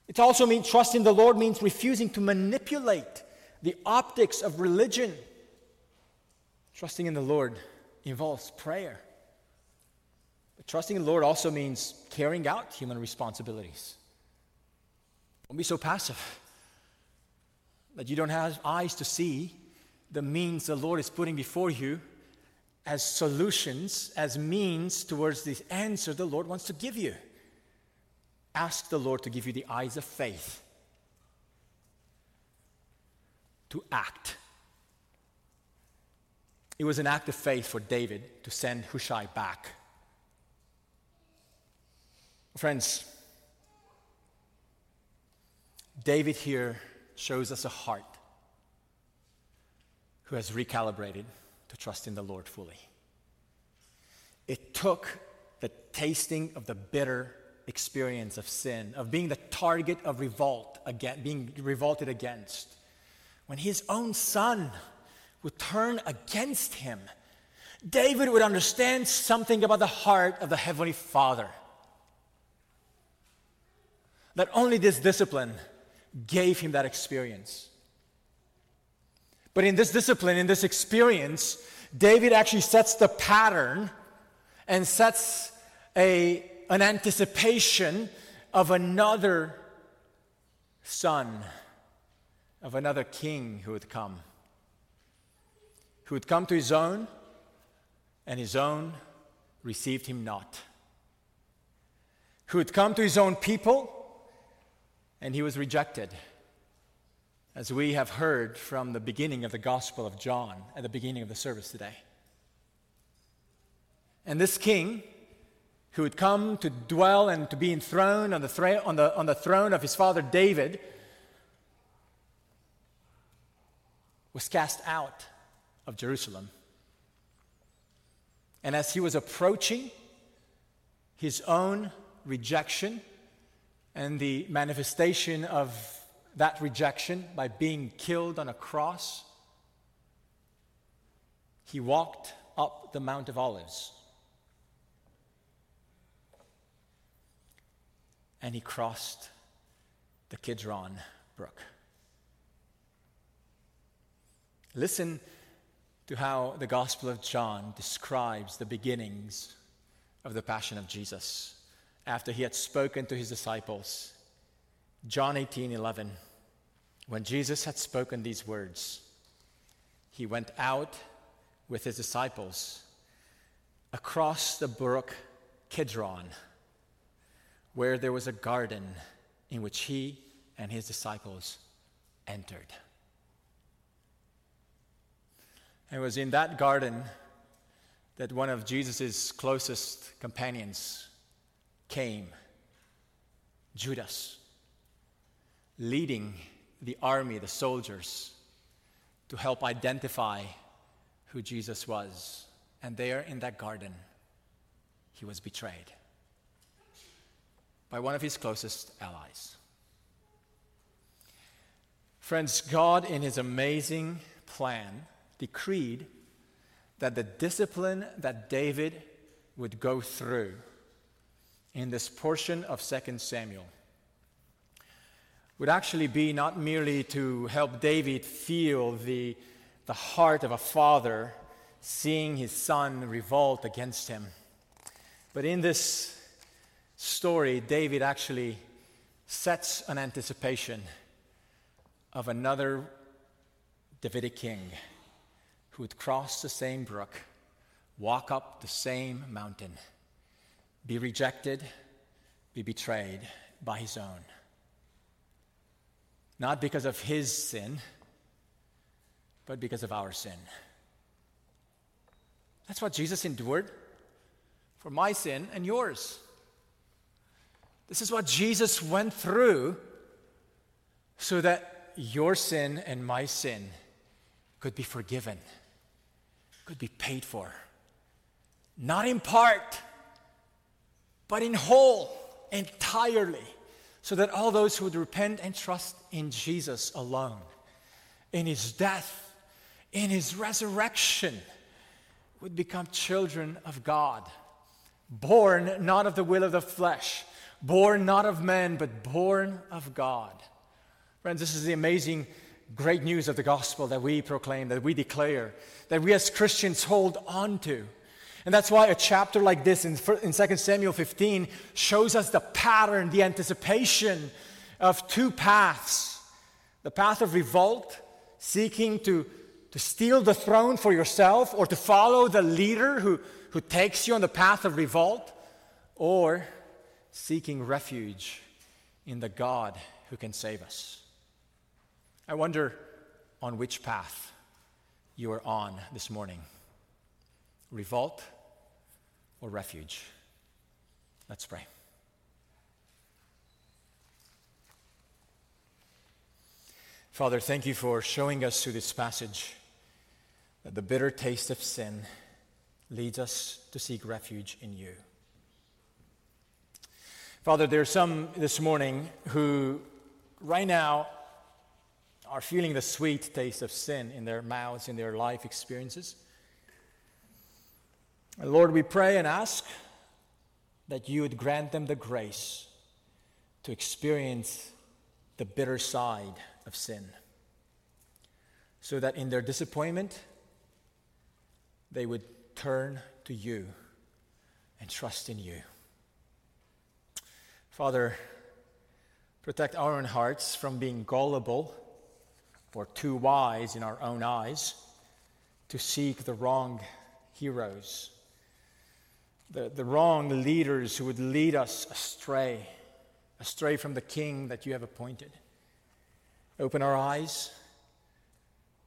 It also means trusting the Lord means refusing to manipulate the optics of religion. Trusting in the Lord involves prayer. Trusting in the Lord also means carrying out human responsibilities. Don't be so passive that you don't have eyes to see the means the Lord is putting before you as solutions, as means towards the answer the Lord wants to give you. Ask the Lord to give you the eyes of faith to act. It was an act of faith for David to send Hushai back Friends, David here shows us a heart who has recalibrated to trust in the Lord fully. It took the tasting of the bitter experience of sin, of being the target of revolt, again, being revolted against, when his own son would turn against him. David would understand something about the heart of the Heavenly Father that only this discipline gave him that experience. But in this discipline, in this experience, David actually sets the pattern and sets a, an anticipation of another son, of another king who would come, who would come to his own, and his own received him not, who would come to his own people, and he was rejected. As we have heard from the beginning of the Gospel of John at the beginning of the service today. And this king, who had come to dwell and to be enthroned on the, on the, on the throne of his father David, was cast out of Jerusalem. And as he was approaching his own rejection and the manifestation of that rejection by being killed on a cross, he walked up the Mount of Olives. And he crossed the Kidron Brook. Listen to how the Gospel of John describes the beginnings of the Passion of Jesus after he had spoken to his disciples. John 18 11. When Jesus had spoken these words, he went out with his disciples across the brook Kidron, where there was a garden in which he and his disciples entered. It was in that garden that one of Jesus' closest companions came, Judas, leading the army, the soldiers, to help identify who Jesus was. And there in that garden, he was betrayed by one of his closest allies. Friends, God, in his amazing plan, decreed that the discipline that David would go through in this portion of 2 Samuel. Would actually be not merely to help David feel the, the heart of a father seeing his son revolt against him, but in this story, David actually sets an anticipation of another Davidic king who would cross the same brook, walk up the same mountain, be rejected, be betrayed by his own. Not because of his sin, but because of our sin. That's what Jesus endured for my sin and yours. This is what Jesus went through so that your sin and my sin could be forgiven could be paid for. Not in part, but in whole, entirely, so that all those who would repent and trust in Jesus alone, in his death, in his resurrection, would become children of God, born not of the will of the flesh, born not of men, but born of God. Friends, this is the amazing great news of the gospel that we proclaim, that we declare, that we as Christians hold on to. And that's why a chapter like this in, in 2 Samuel 15 shows us the pattern, the anticipation of two paths the path of revolt, seeking to, to steal the throne for yourself or to follow the leader who, who takes you on the path of revolt, or seeking refuge in the God who can save us. I wonder on which path you are on this morning revolt or refuge. Let's pray. Father, thank you for showing us through this passage that the bitter taste of sin leads us to seek refuge in you. Father, there are some this morning who right now are feeling the sweet taste of sin in their mouths, in their life experiences. Lord, we pray and ask that you would grant them the grace to experience the bitter side of sin, so that in their disappointment, they would turn to you and trust in you. Father, Protect our own hearts from being gullible or too wise in our own eyes to seek the wrong heroes, the, the wrong leaders who would lead us astray, astray from the king that you have appointed. Open our eyes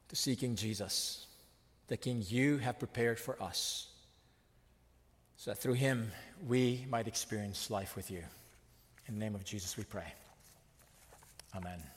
to seeking Jesus, the king you have prepared for us, so that through him we might experience life with you. In the name of Jesus we pray. Amen.